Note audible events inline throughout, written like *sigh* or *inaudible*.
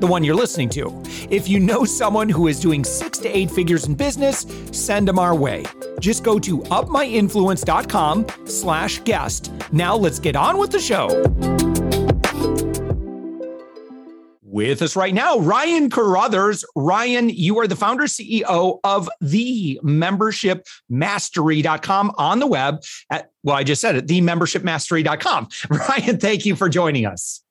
the one you're listening to. If you know someone who is doing six to eight figures in business, send them our way. Just go to upmyinfluence.com slash guest. Now let's get on with the show. With us right now, Ryan Carruthers. Ryan, you are the founder CEO of the membershipmastery.com on the web at, well, I just said it, the membershipmastery.com. *laughs* Ryan, thank you for joining us.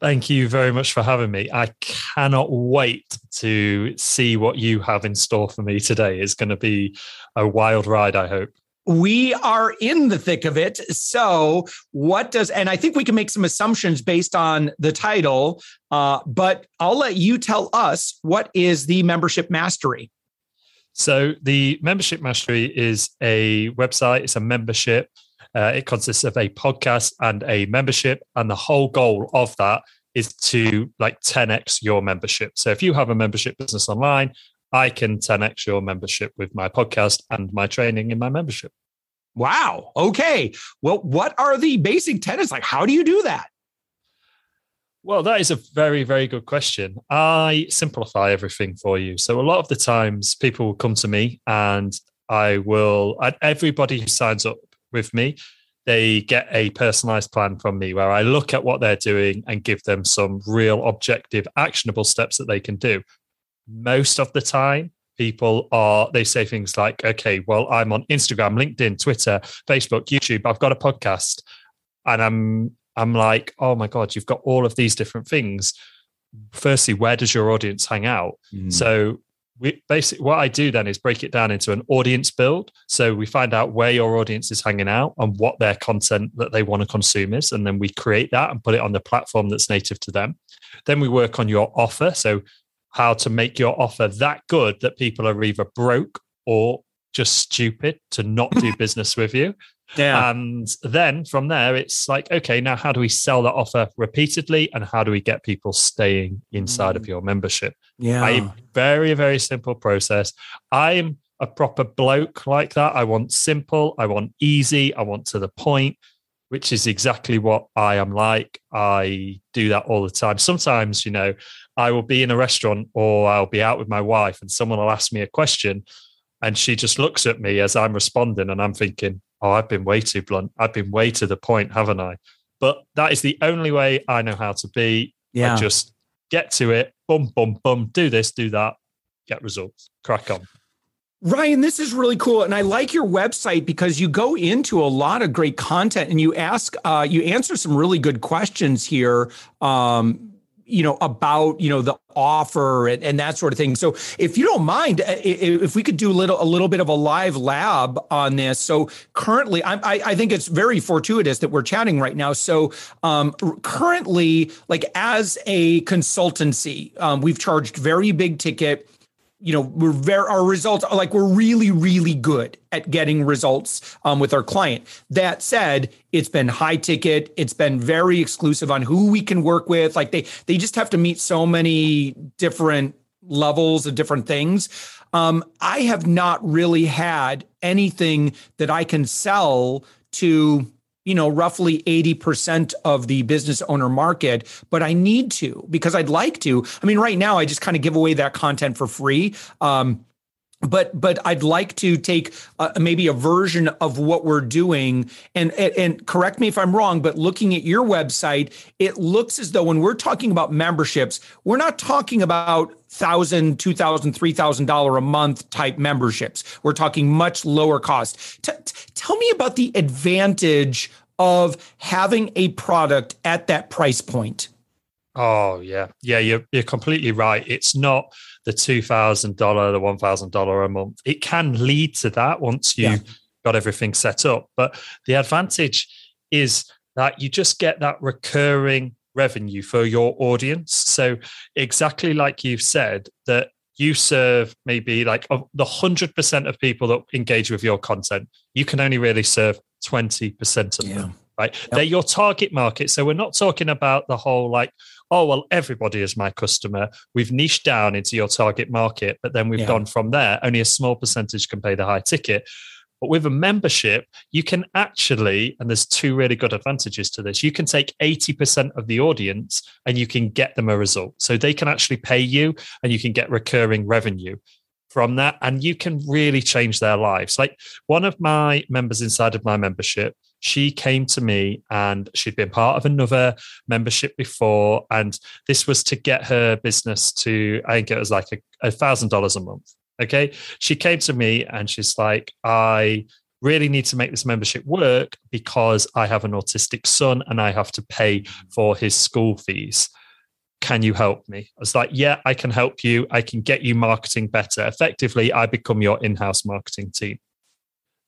Thank you very much for having me. I cannot wait to see what you have in store for me today. It's going to be a wild ride, I hope we are in the thick of it. So, what does, and I think we can make some assumptions based on the title, uh, but I'll let you tell us what is the membership mastery. So, the membership mastery is a website, it's a membership. Uh, it consists of a podcast and a membership. And the whole goal of that is to like 10x your membership. So, if you have a membership business online, I can 10x your membership with my podcast and my training in my membership. Wow. Okay. Well, what are the basic tenets? Like, how do you do that? Well, that is a very, very good question. I simplify everything for you. So, a lot of the times people will come to me and I will, and everybody who signs up with me, they get a personalized plan from me where I look at what they're doing and give them some real objective, actionable steps that they can do. Most of the time people are they say things like okay well i'm on instagram linkedin twitter facebook youtube i've got a podcast. And i'm i'm like oh my god you've got all of these different things. Firstly where does your audience hang out? Mm. so we basically what i do then is break it down into an audience build so we find out where your audience is hanging out and what their content that they want to consume is and then we create that and put it on the platform that's native to them then we work on your offer so how to make your offer that good that people are either broke or just stupid to not do *laughs* business with you. Yeah. And then from there, it's like, okay, now how do we sell that offer repeatedly and how do we get people staying inside mm. of your membership? Yeah. A very, very simple process. I'm a proper bloke like that. I want simple, I want easy, I want to the point which is exactly what I am like. I do that all the time. Sometimes, you know, I will be in a restaurant or I'll be out with my wife and someone will ask me a question and she just looks at me as I'm responding and I'm thinking, oh, I've been way too blunt. I've been way to the point, haven't I? But that is the only way I know how to be. Yeah. I just get to it, bum, bum, bum, do this, do that, get results, crack on. Ryan, this is really cool, and I like your website because you go into a lot of great content and you ask, uh, you answer some really good questions here. Um, you know about you know the offer and, and, that sort of thing. So if you don't mind if we could do a little a little bit of a live lab on this. So currently i i think it's very fortuitous that we're chatting right now. So um, currently like as a consultancy um, we've charged very big ticket you know we're very our results are like we're really really good at getting results um, with our client. That said it's been high ticket. It's been very exclusive on who we can work with. Like they they just have to meet so many different levels of different things. Um, i have not really had anything that i can sell to you know, roughly 80% of the business owner market, but I need to because I'd like to. I mean, right now I just kind of give away that content for free. Um, but but I'd like to take uh, maybe a version of what we're doing and, and, and correct me if I'm wrong but looking at your website it looks as though when we're talking about memberships we're not talking about thousand two thousand three thousand dollar a month type memberships we're talking much lower cost T- t- tell me about the advantage of having a product at that price point oh yeah yeah you're, you're completely right it's not the $2,000, the $1,000 a month. It can lead to that once you've yeah. got everything set up. But the advantage is that you just get that recurring revenue for your audience. So exactly like you've said that you serve maybe like of the 100% of people that engage with your content, you can only really serve 20% of yeah. them, right? Yep. They're your target market. So we're not talking about the whole like, oh, well, everybody is my customer. We've niched down into your target market, but then we've yeah. gone from there. Only a small percentage can pay the high ticket. But with a membership, you can actually, and there's two really good advantages to this. You can take 80% of the audience and you can get them a result. So they can actually pay you and you can get recurring revenue from that. And you can really change their lives. Like one of my members inside of my membership, she came to me and she'd been part of another membership before. And this was to get her business to, I think it was like a thousand dollars a month. Okay. She came to me and she's like, I really need to make this membership work because I have an autistic son and I have to pay for his school fees. Can you help me? I was like, Yeah, I can help you. I can get you marketing better. Effectively, I become your in house marketing team.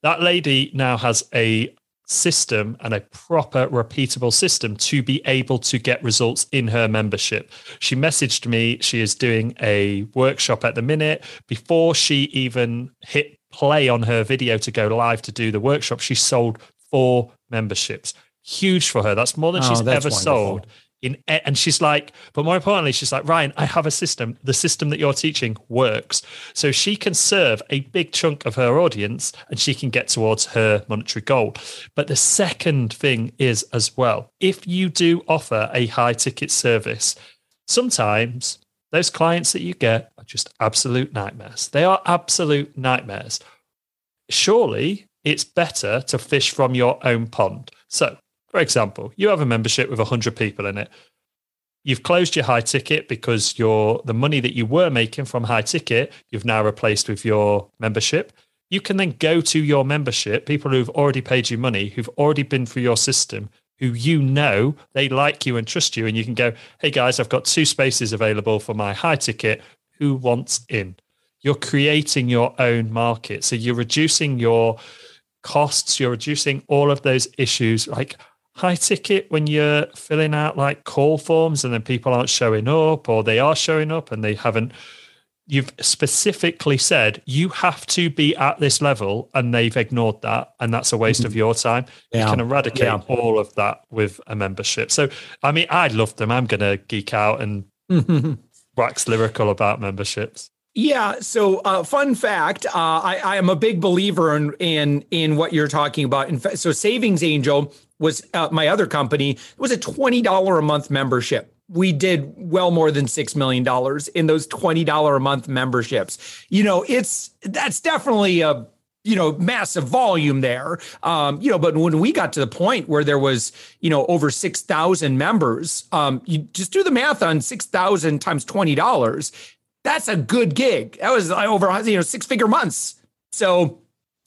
That lady now has a system and a proper repeatable system to be able to get results in her membership. She messaged me, she is doing a workshop at the minute. Before she even hit play on her video to go live to do the workshop, she sold four memberships. Huge for her. That's more than oh, she's ever wonderful. sold in and she's like but more importantly she's like ryan i have a system. The system that you're teaching works. So she can serve a big chunk of her audience and she can get towards her monetary goal. But the second thing is as well if you do offer a high ticket service sometimes those clients that you get are just absolute nightmares. They are absolute nightmares. Surely it's better to fish from your own pond. So for example, you have a membership with 100 people in it. You've closed your high ticket because your the money that you were making from high ticket, you've now replaced with your membership. You can then go to your membership, people who've already paid you money, who've already been through your system, who you know they like you and trust you, and you can go, "Hey guys, I've got two spaces available for my high ticket. Who wants in?" You're creating your own market, so you're reducing your costs. You're reducing all of those issues like high ticket when you're filling out like call forms and then people aren't showing up or they are showing up and they haven't you've specifically said you have to be at this level and they've ignored that and that's a waste mm-hmm. of your time yeah. you can eradicate yeah. all of that with a membership so i mean i love them i'm gonna geek out and *laughs* wax lyrical about memberships yeah. So, uh, fun fact: uh, I, I, am a big believer in in in what you're talking about. In so Savings Angel was uh, my other company. It was a twenty dollar a month membership. We did well more than six million dollars in those twenty dollar a month memberships. You know, it's that's definitely a you know massive volume there um you know but when we got to the point where there was you know over 6000 members um you just do the math on 6000 times $20 that's a good gig. That was over you know six figure months. So,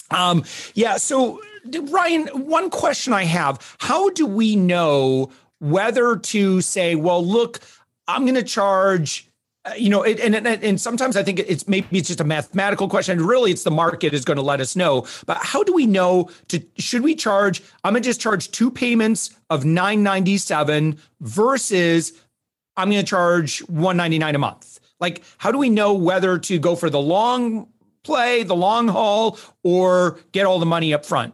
um, yeah. So, Ryan, one question I have: How do we know whether to say, well, look, I'm going to charge? Uh, you know, it, and, and and sometimes I think it's maybe it's just a mathematical question. Really, it's the market is going to let us know. But how do we know to should we charge? I'm going to just charge two payments of 9.97 versus I'm going to charge 1.99 a month. Like, how do we know whether to go for the long play, the long haul, or get all the money up front?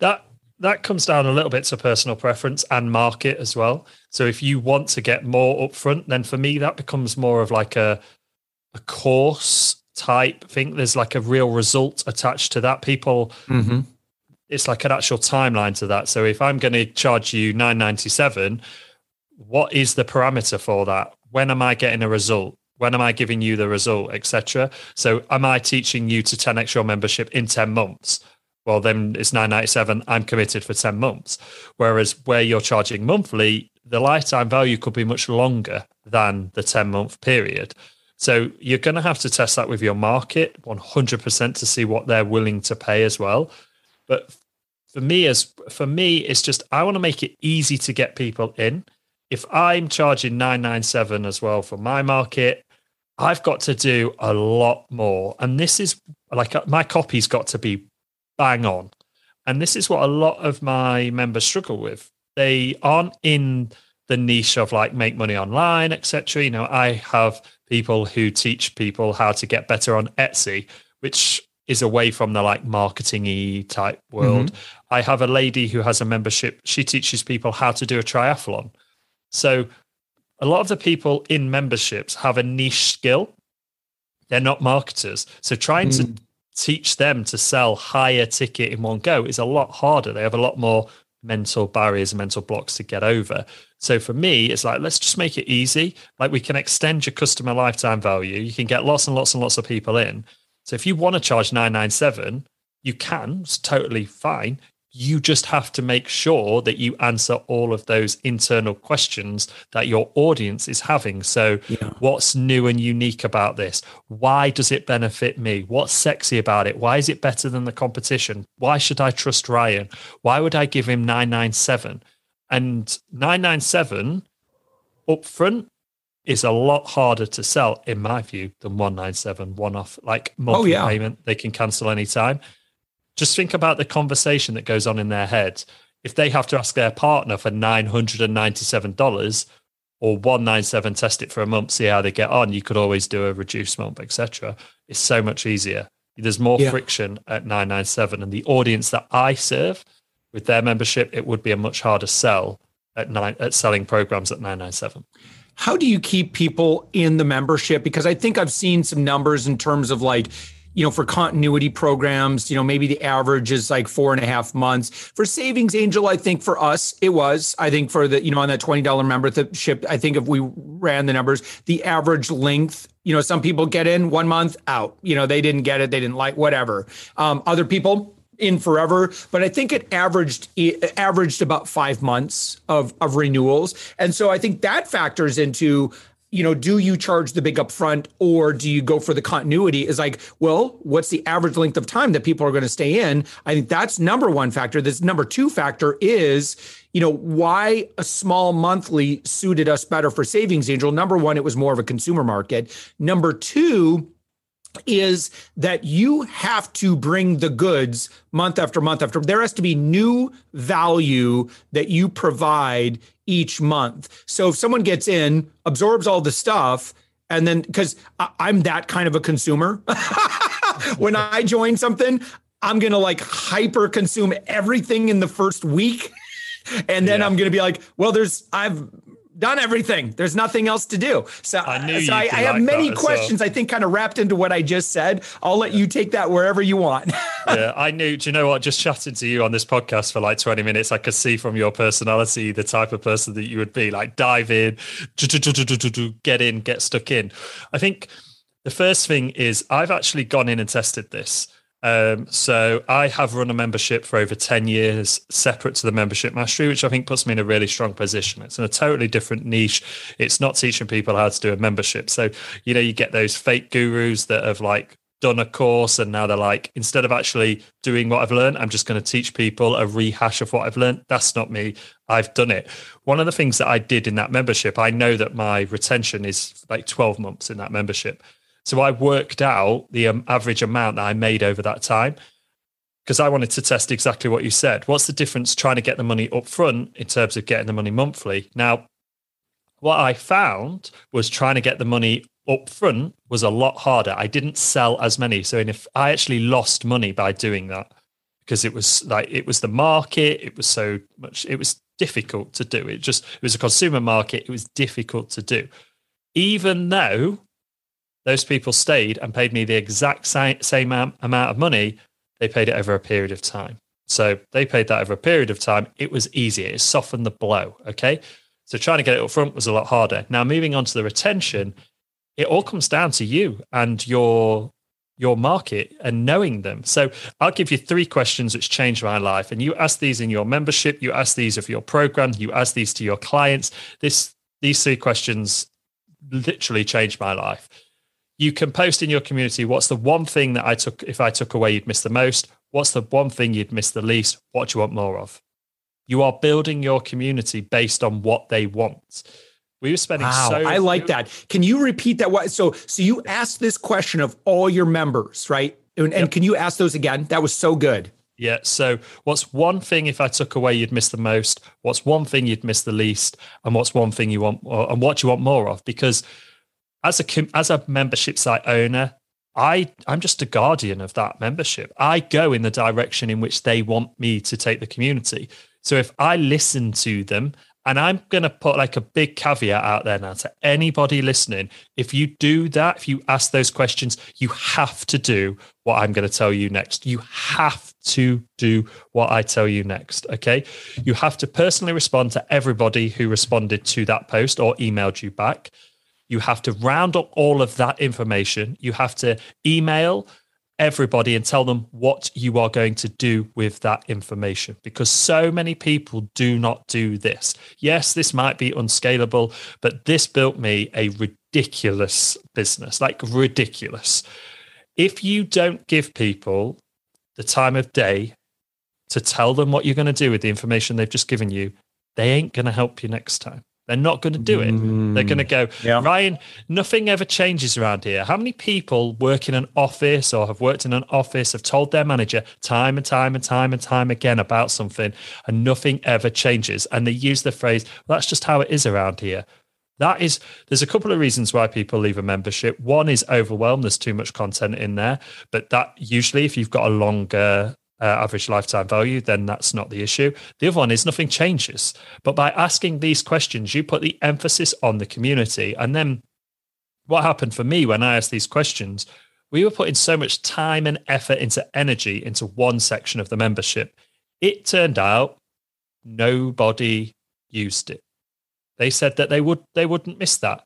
That that comes down a little bit to personal preference and market as well. So if you want to get more upfront, then for me that becomes more of like a a course type thing. There's like a real result attached to that. People mm-hmm. it's like an actual timeline to that. So if I'm going to charge you 997, what is the parameter for that? When am I getting a result? When am I giving you the result, etc. So, am I teaching you to 10x your membership in 10 months? Well, then it's 997. I'm committed for 10 months. Whereas where you're charging monthly, the lifetime value could be much longer than the 10 month period. So you're going to have to test that with your market 100% to see what they're willing to pay as well. But for me, as for me, it's just I want to make it easy to get people in if I'm charging 997 as well for my market, I've got to do a lot more. And this is like uh, my copy's got to be bang on. And this is what a lot of my members struggle with. They aren't in the niche of like make money online, etc. You know, I have people who teach people how to get better on Etsy, which is away from the like marketing type world. Mm-hmm. I have a lady who has a membership. She teaches people how to do a triathlon. So a lot of the people in memberships have a niche skill. They're not marketers. So trying mm. to teach them to sell higher ticket in one go is a lot harder. They have a lot more mental barriers and mental blocks to get over. So for me, it's like, let's just make it easy. Like we can extend your customer lifetime value. You can get lots and lots and lots of people in. So if you want to charge 997, you can, it's totally fine you just have to make sure that you answer all of those internal questions that your audience is having. So, yeah. what's new and unique about this? Why does it benefit me? What's sexy about it? Why is it better than the competition? Why should I trust Ryan? Why would I give him 997? And 997 upfront is a lot harder to sell, in my view, than 197 one off, like monthly oh, yeah. payment. They can cancel anytime just think about the conversation that goes on in their head. If they have to ask their partner for $997 or 197 test it for a month, see how they get on, you could always do a reduced month, etc. It's so much easier. There's more yeah. friction at 997 and the audience that I serve with their membership, it would be a much harder sell at nine at selling programs at 997 how do you keep people in the membership because i think i've seen some numbers in terms of like you know, for continuity programs, you know, maybe the average is like four and a half months. For Savings Angel, I think for us, it was. I think for the, you know, on that $20 membership, I think if we ran the numbers, the average length, you know, some people get in one month out, you know, they didn't get it, they didn't like whatever. Um, other people, in forever, but I think it averaged it averaged about five months of of renewals, and so I think that factors into you know, do you charge the big upfront or do you go for the continuity? Is like, well, what's the average length of time that people are going to stay in? I think that's number one factor. This number two factor is, you know, why a small monthly suited us better for Savings Angel. Number one, it was more of a consumer market. Number two, is that you have to bring the goods month after month after there has to be new value that you provide each month so if someone gets in absorbs all the stuff and then because i'm that kind of a consumer *laughs* when i join something i'm gonna like hyper consume everything in the first week *laughs* and then yeah. i'm gonna be like well there's i've done everything. There's nothing else to do. So I, so I, I have like many questions, I think, kind of wrapped into what I just said. I'll let you take that wherever you want. *laughs* yeah, I knew. Do you know what? Just chatting to you on this podcast for like 20 minutes, I could see from your personality the type of person that you would be like dive in, get in, get stuck in. I think the first thing is I've actually gone in and tested this. Um, so I have run a membership for over 10 years, separate to the membership mastery, which I think puts me in a really strong position. It's in a totally different niche. It's not teaching people how to do a membership. So, you know, you get those fake gurus that have like done a course and now they're like, instead of actually doing what I've learned, I'm just going to teach people a rehash of what I've learned. That's not me. I've done it. One of the things that I did in that membership, I know that my retention is like 12 months in that membership. So I worked out the um, average amount that I made over that time because I wanted to test exactly what you said. What's the difference trying to get the money up front in terms of getting the money monthly? Now, what I found was trying to get the money up front was a lot harder. I didn't sell as many. So if I actually lost money by doing that because it was like it was the market, it was so much it was difficult to do. It just it was a consumer market, it was difficult to do. Even though those people stayed and paid me the exact same amount of money. They paid it over a period of time. So they paid that over a period of time. It was easier. It softened the blow. Okay. So trying to get it up front was a lot harder. Now moving on to the retention, it all comes down to you and your your market and knowing them. So I'll give you three questions which changed my life. And you ask these in your membership, you ask these of your program, you ask these to your clients. This these three questions literally changed my life you can post in your community what's the one thing that I took if I took away you'd miss the most? What's the one thing you'd miss the least? What do you want more of? You are building your community based on what they want. We were spending wow, so I like that. Can you repeat that? What so so you asked this question of all your members, right? And, yep. and can you ask those again? That was so good. Yeah. So, what's one thing if I took away you'd miss the most? What's one thing you'd miss the least? And what's one thing you want, and what you want more of? Because as a as a membership site owner, I I'm just a guardian of that membership. I go in the direction in which they want me to take the community. So if I listen to them and I'm going to put like a big caveat out there now to anybody listening. If you do that, if you ask those questions, you have to do what I'm going to tell you next. You have to do what I tell you next. Okay. You have to personally respond to everybody who responded to that post or emailed you back. You have to round up all of that information. You have to email everybody and tell them what you are going to do with that information because so many people do not do this. Yes, this might be unscalable, but this built me a ridiculous business, like ridiculous. If you don't give people the time of day to tell them what you're going to do with the information they've just given you, they ain't going to help you next time. They're not going to do it. Mm, They're going to go, yeah. Ryan, nothing ever changes around here. How many people work in an office or have worked in an office have told their manager time and time and time and time again about something and nothing ever changes? And they use the phrase, well, that's just how it is around here. That is, there's a couple of reasons why people leave a membership. One is overwhelmed, there's too much content in there. But that usually, if you've got a longer uh, average lifetime value, then that's not the issue. The other one is nothing changes. But by asking these questions, you put the emphasis on the community. And then what happened for me when I asked these questions, we were putting so much time and effort into energy into one section of the membership. It turned out nobody used it. They said that they would they wouldn't miss that.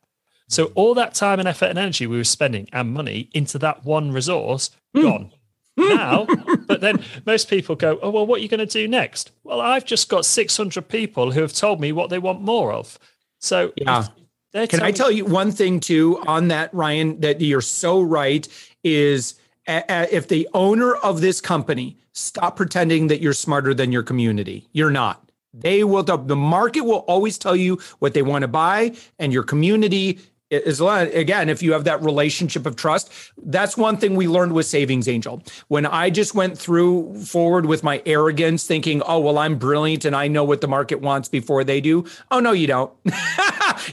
So all that time and effort and energy we were spending and money into that one resource mm. gone now. but then most people go, oh, well, what are you going to do next? Well, I've just got 600 people who have told me what they want more of. So, yeah. Can I tell you one thing too on that, Ryan, that you're so right is eh, eh, if the owner of this company stop pretending that you're smarter than your community, you're not. They will, the market will always tell you what they want to buy, and your community is again if you have that relationship of trust that's one thing we learned with savings angel. When i just went through forward with my arrogance thinking oh well i'm brilliant and i know what the market wants before they do oh no you don't. *laughs*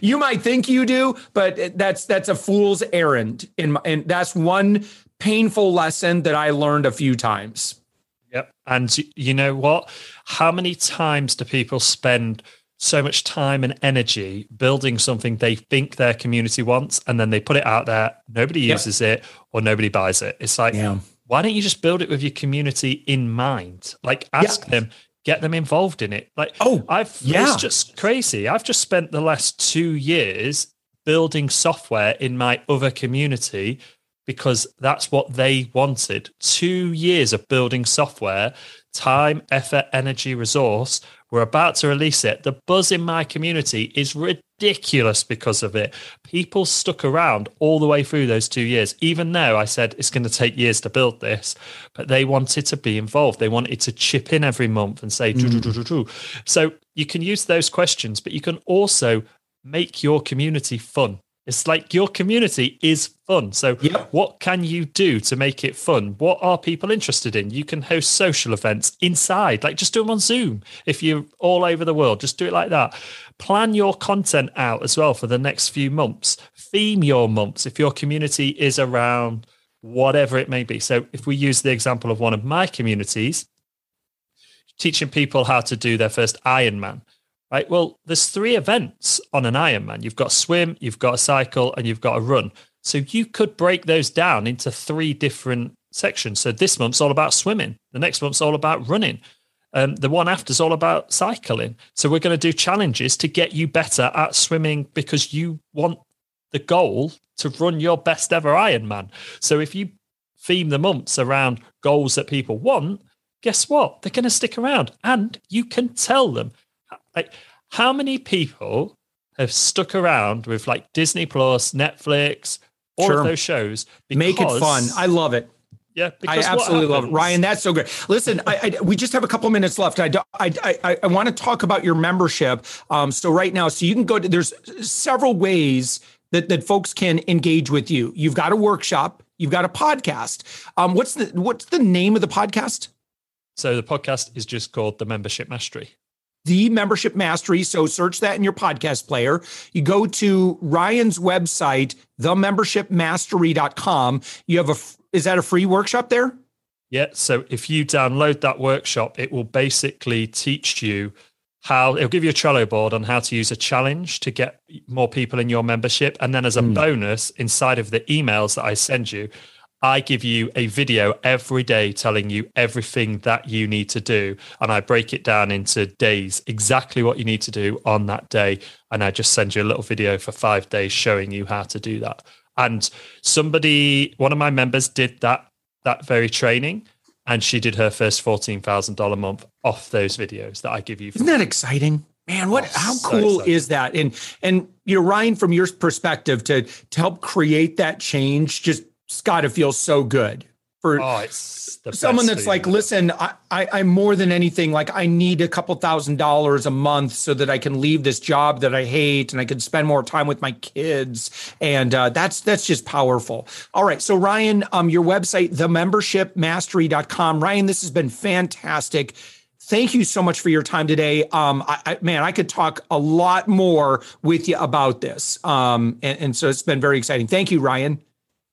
You might think you do but that's that's a fool's errand in my, and that's one painful lesson that i learned a few times. Yep and you know what? How many times do people spend so much time and energy building something they think their community wants and then they put it out there nobody uses it or nobody buys it it's like yeah. why don't you just build it with your community in mind like ask yeah. them get them involved in it like oh i've yeah. it's just crazy i've just spent the last two years building software in my other community because that's what they wanted two years of building software time effort energy resource we're about to release it. The buzz in my community is ridiculous because of it. People stuck around all the way through those two years, even though I said it's going to take years to build this, but they wanted to be involved. They wanted to chip in every month and say, mm. so you can use those questions, but you can also make your community fun. It's like your community is fun. So, yep. what can you do to make it fun? What are people interested in? You can host social events inside, like just do them on Zoom. If you're all over the world, just do it like that. Plan your content out as well for the next few months. Theme your months if your community is around whatever it may be. So, if we use the example of one of my communities, teaching people how to do their first Ironman right? Well, there's three events on an Ironman. You've got a swim, you've got a cycle, and you've got a run. So you could break those down into three different sections. So this month's all about swimming. The next month's all about running. Um, the one after is all about cycling. So we're going to do challenges to get you better at swimming because you want the goal to run your best ever Ironman. So if you theme the months around goals that people want, guess what? They're going to stick around and you can tell them like, how many people have stuck around with like Disney Plus, Netflix, all sure. of those shows? Because, Make it fun. I love it. Yeah, I absolutely love it, Ryan. That's so great. Listen, I, I, we just have a couple minutes left. I I I, I want to talk about your membership. Um, so right now, so you can go to. There's several ways that that folks can engage with you. You've got a workshop. You've got a podcast. Um, what's the what's the name of the podcast? So the podcast is just called The Membership Mastery. The Membership Mastery. So search that in your podcast player. You go to Ryan's website, themembershipmastery.com. You have a, is that a free workshop there? Yeah. So if you download that workshop, it will basically teach you how it'll give you a Trello board on how to use a challenge to get more people in your membership. And then as a mm. bonus inside of the emails that I send you, I give you a video every day telling you everything that you need to do. And I break it down into days, exactly what you need to do on that day. And I just send you a little video for five days showing you how to do that. And somebody, one of my members did that, that very training. And she did her first $14,000 a month off those videos that I give you. Isn't that exciting? Man, what? Oh, how so cool exciting. is that? And and you know, Ryan, from your perspective, to to help create that change, just got to feel so good for oh, someone that's like, listen, I, I, am more than anything like I need a couple thousand dollars a month so that I can leave this job that I hate and I can spend more time with my kids, and uh, that's that's just powerful. All right, so Ryan, um, your website, themembershipmastery.com. Ryan, this has been fantastic. Thank you so much for your time today. Um, I, I, man, I could talk a lot more with you about this. Um, and, and so it's been very exciting. Thank you, Ryan.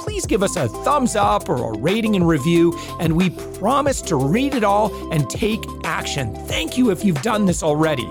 Please give us a thumbs up or a rating and review, and we promise to read it all and take action. Thank you if you've done this already.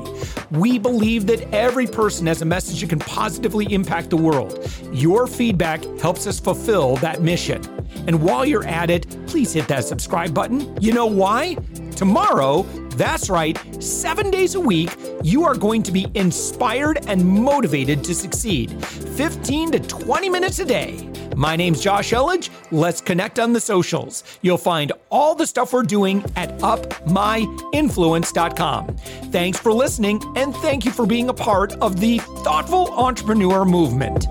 We believe that every person has a message that can positively impact the world. Your feedback helps us fulfill that mission. And while you're at it, please hit that subscribe button. You know why? Tomorrow, that's right, seven days a week, you are going to be inspired and motivated to succeed. 15 to 20 minutes a day. My name's Josh Elledge. Let's connect on the socials. You'll find all the stuff we're doing at upmyinfluence.com. Thanks for listening, and thank you for being a part of the thoughtful entrepreneur movement.